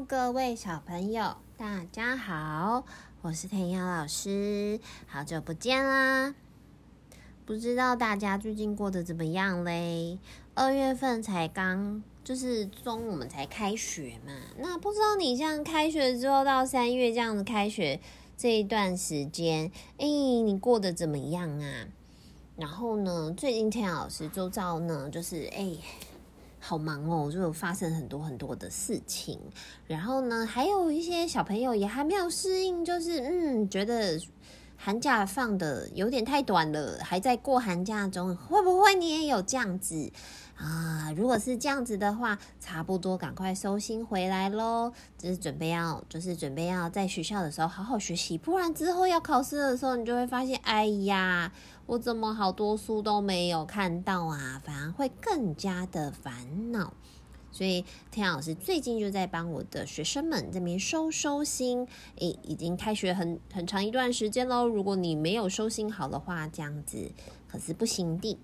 各位小朋友，大家好，我是田雅老师，好久不见啦！不知道大家最近过得怎么样嘞？二月份才刚，就是中我们才开学嘛。那不知道你像开学之后到三月这样子开学这一段时间，哎，你过得怎么样啊？然后呢，最近田雅老师周遭呢，就是哎。好忙哦，就有发生很多很多的事情。然后呢，还有一些小朋友也还没有适应，就是嗯，觉得寒假放的有点太短了，还在过寒假中。会不会你也有这样子啊？如果是这样子的话，差不多赶快收心回来喽。就是准备要，就是准备要在学校的时候好好学习，不然之后要考试的时候，你就会发现，哎呀。我怎么好多书都没有看到啊？反而会更加的烦恼。所以天老师最近就在帮我的学生们这边收收心。诶，已经开学很很长一段时间喽。如果你没有收心好的话，这样子可是不行的。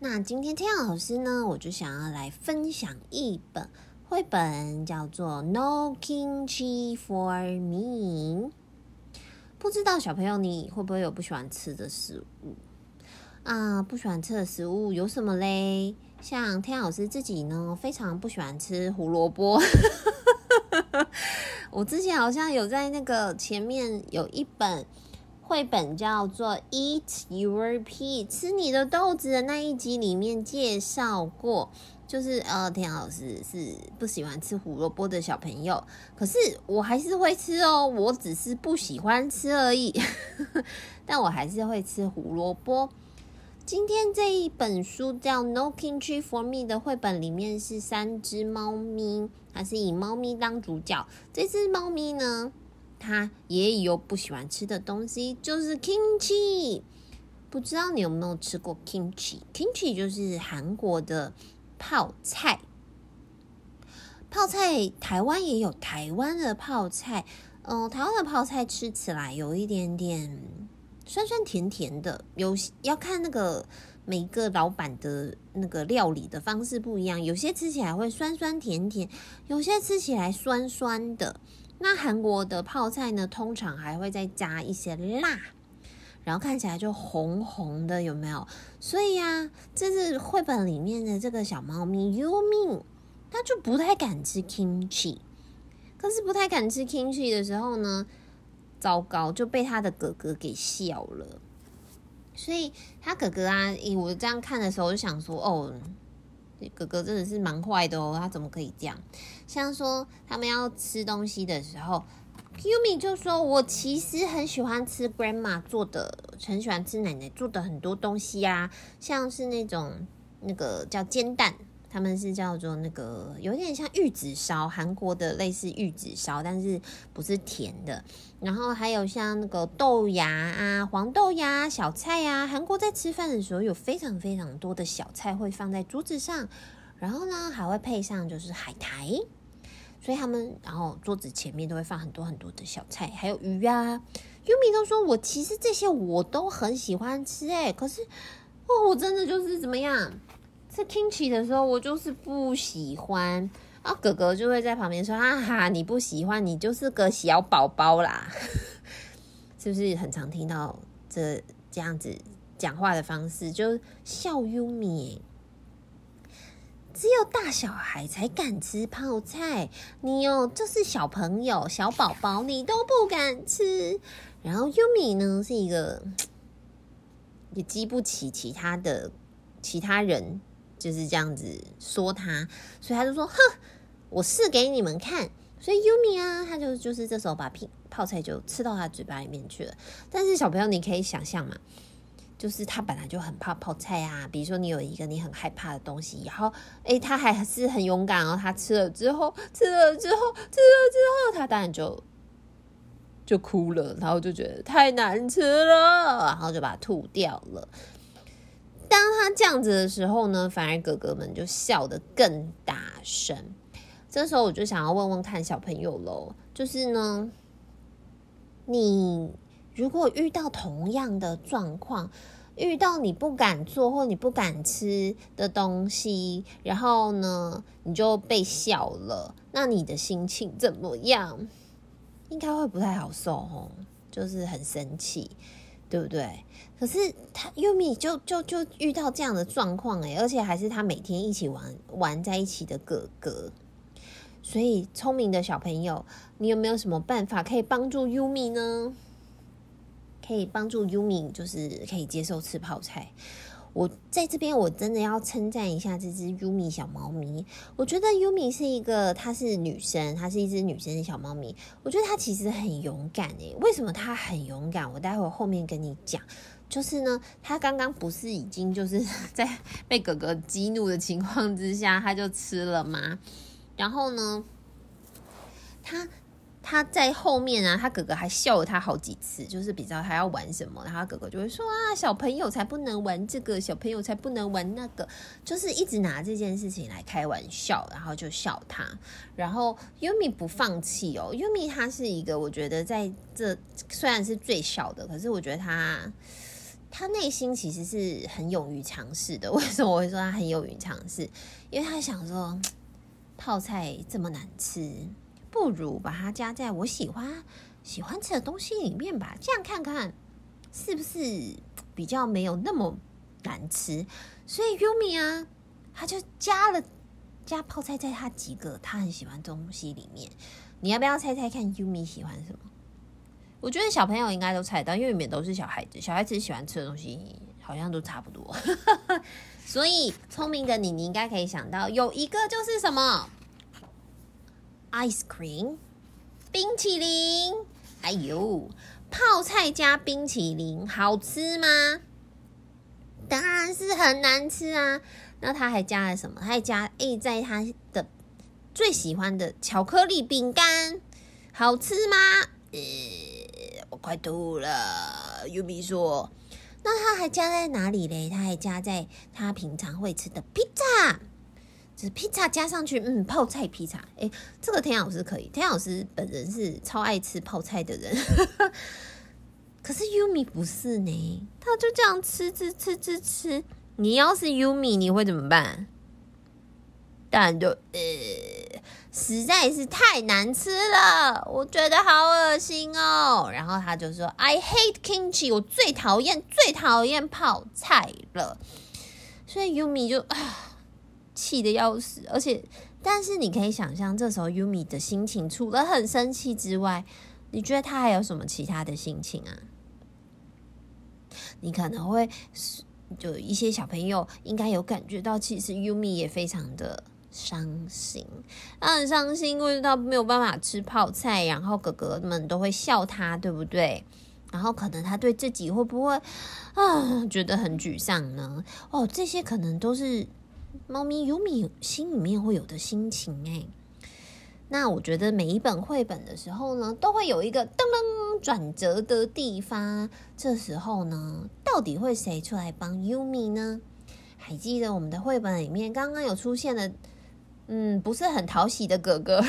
那今天天老师呢，我就想要来分享一本绘本，叫做《No Kimchi for Me》。不知道小朋友你会不会有不喜欢吃的食物啊？不喜欢吃的食物有什么嘞？像天老师自己呢，非常不喜欢吃胡萝卜。我之前好像有在那个前面有一本绘本叫做《Eat Your Pea》，吃你的豆子的那一集里面介绍过。就是呃，田老师是不喜欢吃胡萝卜的小朋友，可是我还是会吃哦，我只是不喜欢吃而已，但我还是会吃胡萝卜。今天这一本书叫《No Kimchi for Me》的绘本里面是三只猫咪，它是以猫咪当主角。这只猫咪呢，它也有不喜欢吃的东西，就是 kimchi。不知道你有没有吃过 kimchi？kimchi 就是韩国的。泡菜，泡菜，台湾也有台湾的泡菜。嗯、台湾的泡菜吃起来有一点点酸酸甜甜的，有要看那个每个老板的那个料理的方式不一样，有些吃起来会酸酸甜甜，有些吃起来酸酸的。那韩国的泡菜呢，通常还会再加一些辣。然后看起来就红红的，有没有？所以呀、啊，这是绘本里面的这个小猫咪 Yumi，它就不太敢吃 kimchi。可是不太敢吃 kimchi 的时候呢，糟糕，就被他的哥哥给笑了。所以他哥哥啊，我这样看的时候，我就想说，哦，哥哥真的是蛮坏的哦，他怎么可以这样？像说他们要吃东西的时候。Yumi 就说：“我其实很喜欢吃 Grandma 做的，很喜欢吃奶奶做的很多东西呀、啊，像是那种那个叫煎蛋，他们是叫做那个有点像玉子烧，韩国的类似玉子烧，但是不是甜的。然后还有像那个豆芽啊、黄豆芽、小菜、啊，韩国在吃饭的时候有非常非常多的小菜会放在桌子上，然后呢还会配上就是海苔。”所以他们，然后桌子前面都会放很多很多的小菜，还有鱼啊。优米都说我其实这些我都很喜欢吃，哎，可是哦，我真的就是怎么样吃 kimchi 的时候，我就是不喜欢。啊，哥哥就会在旁边说：“哈哈，你不喜欢，你就是个小宝宝啦。”是不是很常听到这这样子讲话的方式，就笑优米只有大小孩才敢吃泡菜，你哦，就是小朋友、小宝宝，你都不敢吃。然后 Yumi 呢，是一个也激不起其他的其他人，就是这样子说他，所以他就说：“哼，我试给你们看。”所以 Yumi 啊，他就就是这时候把泡菜就吃到他嘴巴里面去了。但是小朋友，你可以想象嘛。就是他本来就很怕泡菜啊，比如说你有一个你很害怕的东西，然后诶，他还是很勇敢哦，他吃了之后，吃了之后，吃了之后，他当然就就哭了，然后就觉得太难吃了，然后就把它吐掉了。当他这样子的时候呢，反而哥哥们就笑得更大声。这时候我就想要问问看小朋友喽，就是呢，你。如果遇到同样的状况，遇到你不敢做或你不敢吃的东西，然后呢，你就被笑了，那你的心情怎么样？应该会不太好受哦，就是很生气，对不对？可是他 Yumi 就就就遇到这样的状况诶，而且还是他每天一起玩玩在一起的哥哥，所以聪明的小朋友，你有没有什么办法可以帮助 Yumi 呢？可以帮助 Yumi，就是可以接受吃泡菜。我在这边，我真的要称赞一下这只 Yumi 小猫咪。我觉得 Yumi 是一个，她是女生，她是一只女生的小猫咪。我觉得她其实很勇敢诶。为什么她很勇敢？我待会后面跟你讲。就是呢，她刚刚不是已经就是 在被哥哥激怒的情况之下，她就吃了吗？然后呢，她。他在后面啊，他哥哥还笑了他好几次，就是比较他要玩什么，然后他哥哥就会说啊，小朋友才不能玩这个，小朋友才不能玩那个，就是一直拿这件事情来开玩笑，然后就笑他。然后 Yumi 不放弃哦，Yumi 他是一个，我觉得在这虽然是最小的，可是我觉得他他内心其实是很勇于尝试的。为什么我会说他很勇于尝试？因为他想说泡菜这么难吃。不如把它加在我喜欢喜欢吃的东西里面吧，这样看看是不是比较没有那么难吃。所以 Yumi 啊，他就加了加泡菜在他几个他很喜欢东西里面。你要不要猜猜看 Yumi 喜欢什么？我觉得小朋友应该都猜到，因为里面都是小孩子，小孩子喜欢吃的东西好像都差不多。所以聪明的你，你应该可以想到有一个就是什么？ice cream，冰淇淋，哎呦，泡菜加冰淇淋好吃吗？当然是很难吃啊！那他还加了什么？他还加诶，在他的最喜欢的巧克力饼干，好吃吗？呃，我快吐了。Yumi 说，那他还加在哪里嘞？他还加在他平常会吃的披萨。就是披萨加上去，嗯，泡菜披萨，哎，这个田老师可以。田老师本人是超爱吃泡菜的人，可是 Yumi 不是呢，他就这样吃吃吃吃吃。你要是 Yumi，你会怎么办？当然就呃，实在是太难吃了，我觉得好恶心哦。然后他就说：“I hate kimchi，我最讨厌最讨厌泡菜了。”所以 Yumi 就啊。气得要死，而且，但是你可以想象，这时候 Yumi 的心情除了很生气之外，你觉得他还有什么其他的心情啊？你可能会就一些小朋友应该有感觉到，其实 Yumi 也非常的伤心，他很伤心，因为他没有办法吃泡菜，然后哥哥们都会笑他，对不对？然后可能他对自己会不会啊觉得很沮丧呢？哦，这些可能都是。猫咪 Yumi 心里面会有的心情哎，那我觉得每一本绘本的时候呢，都会有一个噔噔转折的地方。这时候呢，到底会谁出来帮 Yumi 呢？还记得我们的绘本里面刚刚有出现的，嗯，不是很讨喜的哥哥，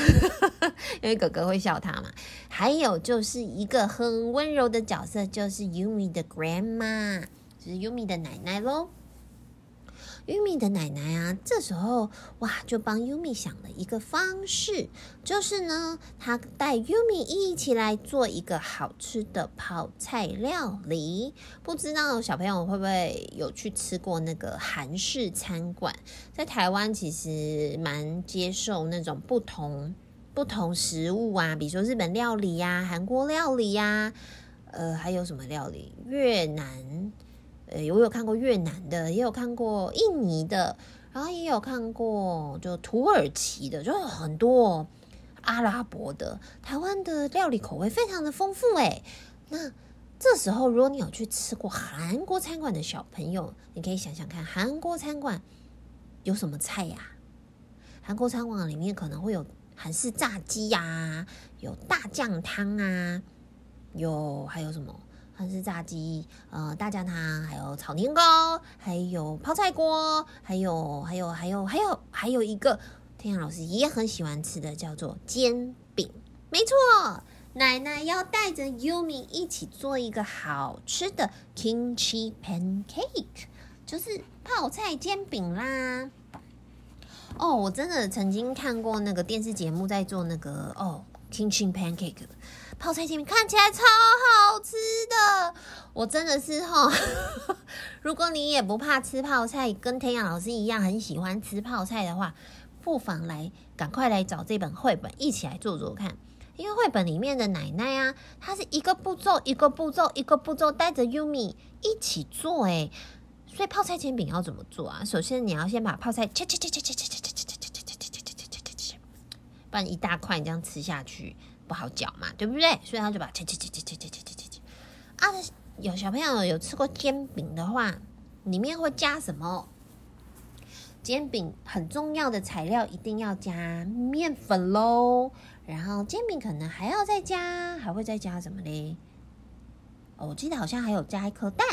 因为哥哥会笑他嘛。还有就是一个很温柔的角色，就是 Yumi 的 Grandma，就是 Yumi 的奶奶喽。Yumi 的奶奶啊，这时候哇，就帮 Yumi 想了一个方式，就是呢，她带 Yumi 一起来做一个好吃的泡菜料理。不知道小朋友会不会有去吃过那个韩式餐馆？在台湾其实蛮接受那种不同不同食物啊，比如说日本料理呀、韩国料理呀，呃，还有什么料理？越南。呃，我有看过越南的，也有看过印尼的，然后也有看过就土耳其的，就很多阿拉伯的。台湾的料理口味非常的丰富诶。那这时候，如果你有去吃过韩国餐馆的小朋友，你可以想想看，韩国餐馆有什么菜呀？韩国餐馆里面可能会有韩式炸鸡呀，有大酱汤啊，有还有什么？韩式炸鸡，呃，大酱汤，还有炒年糕，还有泡菜锅，还有还有还有还有还有一个天阳老师也很喜欢吃的，叫做煎饼。没错，奶奶要带着 Yumi 一起做一个好吃的 kimchi pancake，就是泡菜煎饼啦。哦，我真的曾经看过那个电视节目，在做那个哦 kimchi pancake 泡菜煎饼，看起来超好吃的。我真的是哈，如果你也不怕吃泡菜，跟天阳老师一样很喜欢吃泡菜的话，不妨来赶快来找这本绘本一起来做做看。因为绘本里面的奶奶啊，她是一个步骤一个步骤一个步骤带着 Yumi 一起做诶。所以泡菜煎饼要怎么做啊？首先你要先把泡菜切切切切切切切切切切切切切切切切切，不然一大块你这样吃下去不好嚼嘛，对不对？所以他就把切切切切切切切切切切。啊，有小朋友有吃过煎饼的话，里面会加什么？煎饼很重要的材料一定要加面粉喽，然后煎饼可能还要再加，还会再加什么嘞？哦，我记得好像还有加一颗蛋，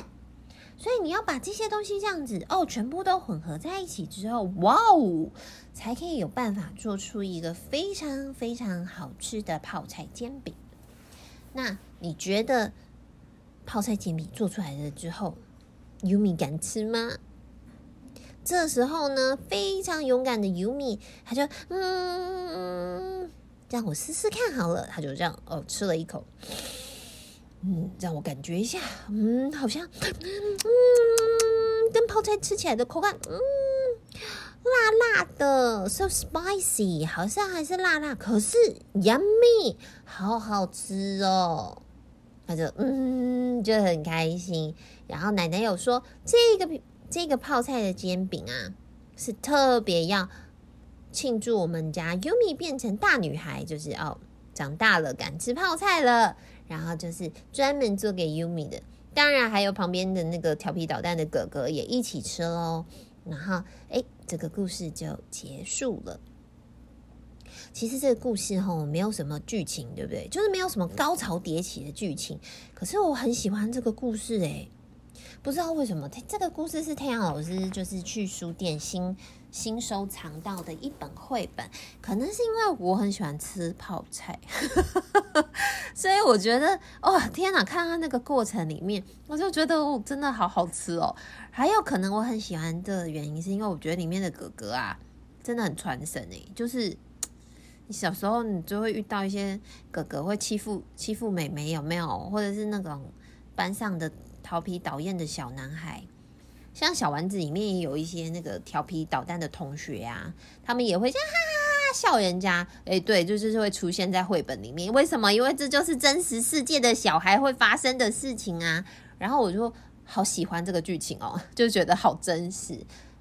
所以你要把这些东西这样子哦，全部都混合在一起之后，哇哦，才可以有办法做出一个非常非常好吃的泡菜煎饼。那你觉得泡菜煎饼做出来了之后，Yumi 敢吃吗？这时候呢，非常勇敢的 Yumi，他就嗯，让我试试看好了。他就这样哦，吃了一口，嗯，让我感觉一下，嗯，好像嗯，跟泡菜吃起来的口感，嗯，辣辣的，so spicy，好像还是辣辣，可是 yummy，好好吃哦。他就嗯，就很开心。然后奶奶有说这个。这个泡菜的煎饼啊，是特别要庆祝我们家 Yumi 变成大女孩，就是哦，长大了敢吃泡菜了，然后就是专门做给 Yumi 的。当然还有旁边的那个调皮捣蛋的哥哥也一起吃喽。然后哎，这个故事就结束了。其实这个故事吼没有什么剧情，对不对？就是没有什么高潮迭起的剧情。可是我很喜欢这个故事诶。不知道为什么，这个故事是太阳老师就是去书店新新收藏到的一本绘本，可能是因为我很喜欢吃泡菜，所以我觉得哦天哪，看他那个过程里面，我就觉得哦真的好好吃哦。还有可能我很喜欢的原因，是因为我觉得里面的哥哥啊真的很传神诶，就是你小时候你就会遇到一些哥哥会欺负欺负妹妹有没有，或者是那种班上的。调皮捣厌的小男孩，像小丸子里面也有一些那个调皮捣蛋的同学啊，他们也会这样哈哈哈笑人家。哎，对，就是会出现在绘本里面。为什么？因为这就是真实世界的小孩会发生的事情啊。然后我就好喜欢这个剧情哦，就觉得好真实，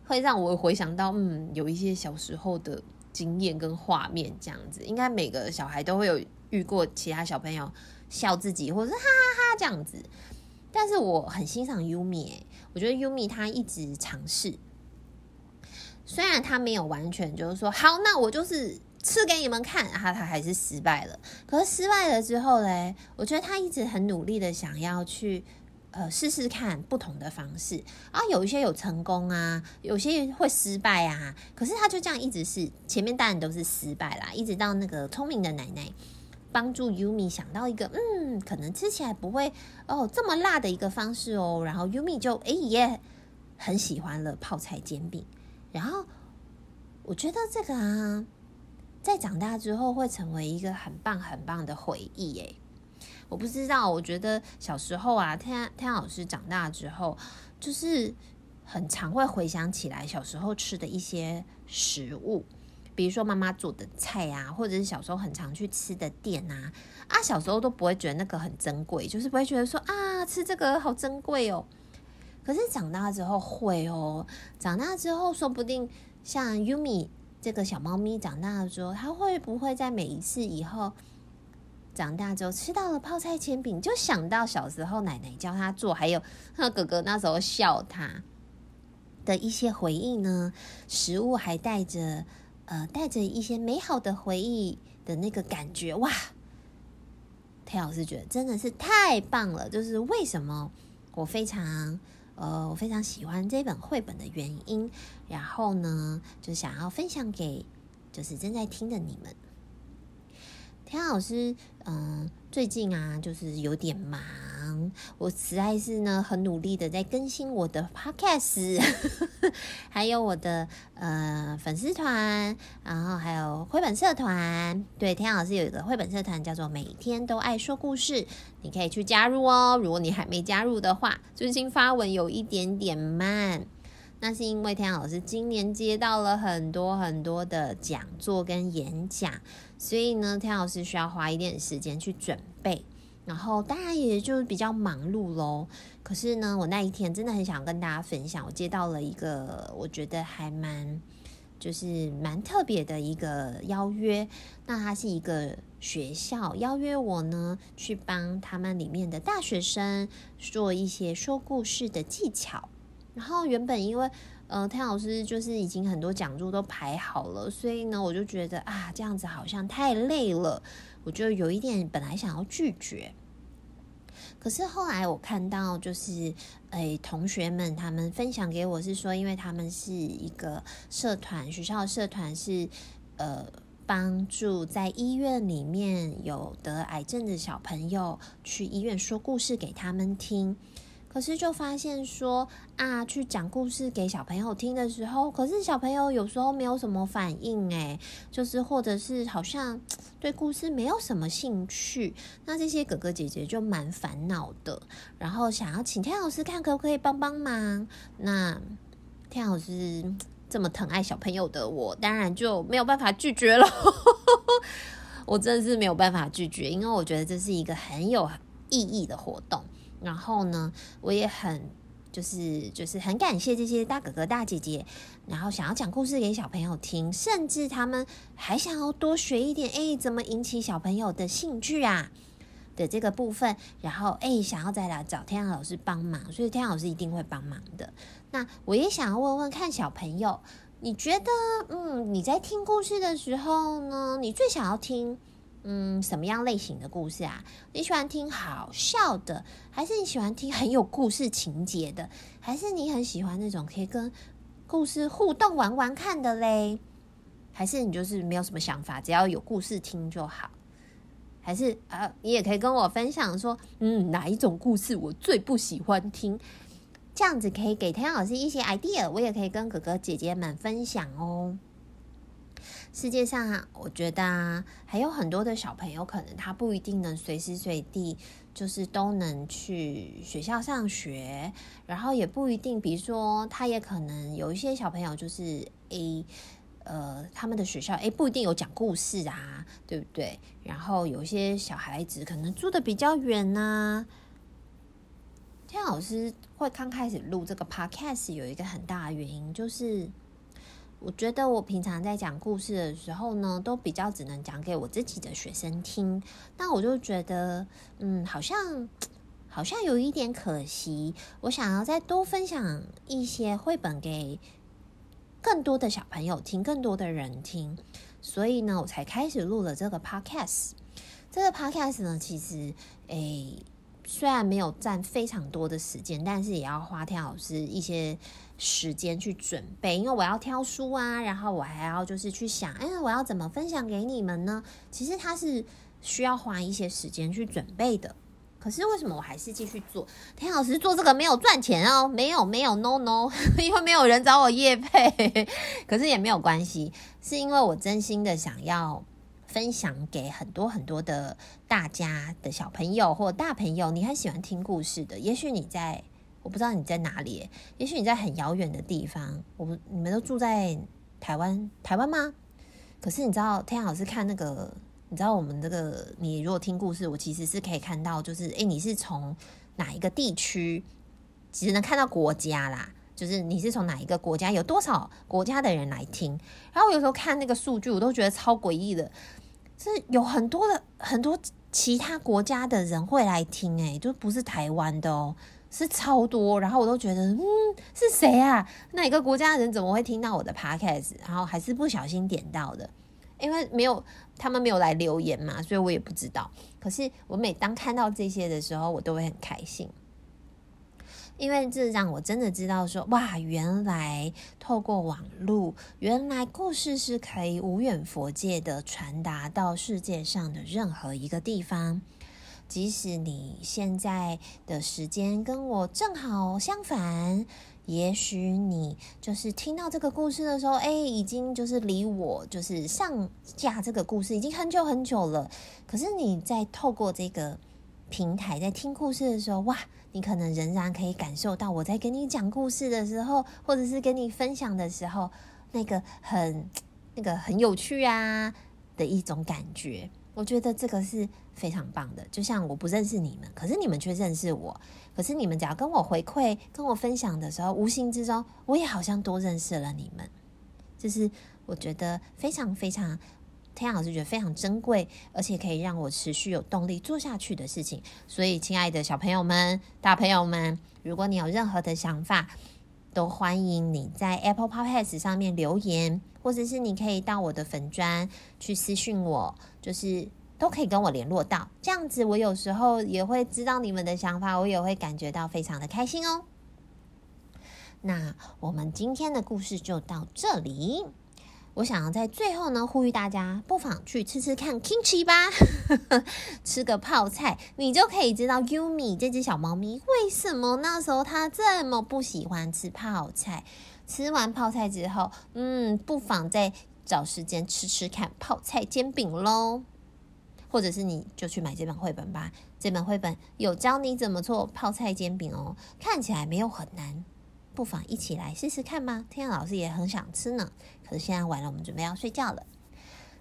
会让我回想到嗯，有一些小时候的经验跟画面这样子。应该每个小孩都会有遇过其他小朋友笑自己，或者是哈哈哈这样子。但是我很欣赏 Yumi，欸，我觉得 Yumi 他一直尝试，虽然他没有完全就是说好，那我就是吃给你们看，他他还是失败了。可是失败了之后嘞，我觉得他一直很努力的想要去呃试试看不同的方式啊，有一些有成功啊，有些会失败啊。可是他就这样一直是前面当然都是失败啦，一直到那个聪明的奶奶。帮助 Yumi 想到一个，嗯，可能吃起来不会哦这么辣的一个方式哦，然后 Yumi 就哎也很喜欢了泡菜煎饼，然后我觉得这个啊，在长大之后会成为一个很棒很棒的回忆耶。我不知道，我觉得小时候啊，天天老师长大之后，就是很常会回想起来小时候吃的一些食物。比如说妈妈做的菜啊，或者是小时候很常去吃的店啊，啊，小时候都不会觉得那个很珍贵，就是不会觉得说啊，吃这个好珍贵哦。可是长大之后会哦，长大之后说不定像 Yumi 这个小猫咪长大了之后，它会不会在每一次以后长大之后吃到了泡菜煎饼，就想到小时候奶奶教他做，还有哥哥那时候笑他的一些回忆呢？食物还带着。呃，带着一些美好的回忆的那个感觉，哇！田老师觉得真的是太棒了，就是为什么我非常呃，我非常喜欢这本绘本的原因。然后呢，就想要分享给就是正在听的你们。田老师，嗯，最近啊，就是有点忙，我实在是呢很努力的在更新我的 podcast，还有我的呃粉丝团，然后还有绘本社团。对，天老师有一个绘本社团叫做“每天都爱说故事”，你可以去加入哦。如果你还没加入的话，最近发文有一点点慢。那是因为天老师今年接到了很多很多的讲座跟演讲，所以呢，天老师需要花一点时间去准备，然后当然也就比较忙碌喽。可是呢，我那一天真的很想跟大家分享，我接到了一个我觉得还蛮就是蛮特别的一个邀约。那它是一个学校邀约我呢，去帮他们里面的大学生做一些说故事的技巧。然后原本因为呃，天老师就是已经很多讲座都排好了，所以呢，我就觉得啊，这样子好像太累了，我就有一点本来想要拒绝。可是后来我看到就是，诶，同学们他们分享给我是说，因为他们是一个社团，学校的社团是呃，帮助在医院里面有得癌症的小朋友去医院说故事给他们听。可是就发现说啊，去讲故事给小朋友听的时候，可是小朋友有时候没有什么反应，诶，就是或者是好像对故事没有什么兴趣，那这些哥哥姐姐就蛮烦恼的，然后想要请天老师看可不可以帮帮忙。那天老师这么疼爱小朋友的我，当然就没有办法拒绝了。我真的是没有办法拒绝，因为我觉得这是一个很有意义的活动。然后呢，我也很就是就是很感谢这些大哥哥大姐姐，然后想要讲故事给小朋友听，甚至他们还想要多学一点，哎，怎么引起小朋友的兴趣啊的这个部分，然后哎，想要再来找天老师帮忙，所以天老师一定会帮忙的。那我也想要问问看小朋友，你觉得嗯，你在听故事的时候呢，你最想要听？嗯，什么样类型的故事啊？你喜欢听好笑的，还是你喜欢听很有故事情节的，还是你很喜欢那种可以跟故事互动玩玩看的嘞？还是你就是没有什么想法，只要有故事听就好？还是啊，你也可以跟我分享说，嗯，哪一种故事我最不喜欢听？这样子可以给天老师一些 idea，我也可以跟哥哥姐姐们分享哦。世界上啊，我觉得啊，还有很多的小朋友，可能他不一定能随时随地就是都能去学校上学，然后也不一定，比如说，他也可能有一些小朋友就是诶，呃，他们的学校诶不一定有讲故事啊，对不对？然后有一些小孩子可能住得比较远呐。天老师会刚开始录这个 podcast 有一个很大的原因就是。我觉得我平常在讲故事的时候呢，都比较只能讲给我自己的学生听。那我就觉得，嗯，好像好像有一点可惜。我想要再多分享一些绘本给更多的小朋友听，更多的人听。所以呢，我才开始录了这个 podcast。这个 podcast 呢，其实，诶，虽然没有占非常多的时间，但是也要花天老师一些。时间去准备，因为我要挑书啊，然后我还要就是去想，哎，我要怎么分享给你们呢？其实它是需要花一些时间去准备的。可是为什么我还是继续做？田老师做这个没有赚钱哦，没有没有，no no，因为没有人找我业配。可是也没有关系，是因为我真心的想要分享给很多很多的大家的小朋友或大朋友，你很喜欢听故事的，也许你在。我不知道你在哪里，也许你在很遥远的地方。我不，你们都住在台湾，台湾吗？可是你知道，天老师看那个，你知道我们这个，你如果听故事，我其实是可以看到，就是诶，你是从哪一个地区，只能看到国家啦，就是你是从哪一个国家，有多少国家的人来听。然后我有时候看那个数据，我都觉得超诡异的，是有很多的很多其他国家的人会来听，诶，就不是台湾的哦。是超多，然后我都觉得，嗯，是谁啊？哪个国家的人怎么会听到我的 podcast？然后还是不小心点到的，因为没有他们没有来留言嘛，所以我也不知道。可是我每当看到这些的时候，我都会很开心。因为这让我真的知道说，哇，原来透过网络，原来故事是可以无远佛界的传达到世界上的任何一个地方。即使你现在的时间跟我正好相反，也许你就是听到这个故事的时候，哎，已经就是离我就是上架这个故事已经很久很久了。可是你在透过这个平台在听故事的时候，哇，你可能仍然可以感受到我在跟你讲故事的时候，或者是跟你分享的时候，那个很那个很有趣啊的一种感觉。我觉得这个是非常棒的，就像我不认识你们，可是你们却认识我。可是你们只要跟我回馈、跟我分享的时候，无形之中我也好像多认识了你们。就是我觉得非常非常，天老师觉得非常珍贵，而且可以让我持续有动力做下去的事情。所以，亲爱的小朋友们、大朋友们，如果你有任何的想法，都欢迎你在 Apple Podcast 上面留言。或者是你可以到我的粉专去私讯我，就是都可以跟我联络到，这样子我有时候也会知道你们的想法，我也会感觉到非常的开心哦。那我们今天的故事就到这里，我想要在最后呢呼吁大家，不妨去吃吃看 kimchi 吧，吃个泡菜，你就可以知道 Yumi 这只小猫咪为什么那时候它这么不喜欢吃泡菜。吃完泡菜之后，嗯，不妨再找时间吃吃看泡菜煎饼喽，或者是你就去买这本绘本吧。这本绘本有教你怎么做泡菜煎饼哦，看起来没有很难，不妨一起来试试看吧。天阳老师也很想吃呢，可是现在晚了，我们准备要睡觉了。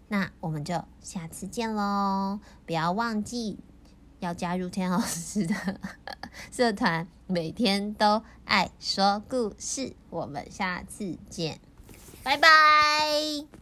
那我们就下次见喽，不要忘记。要加入天老师的 社团，每天都爱说故事。我们下次见，拜拜。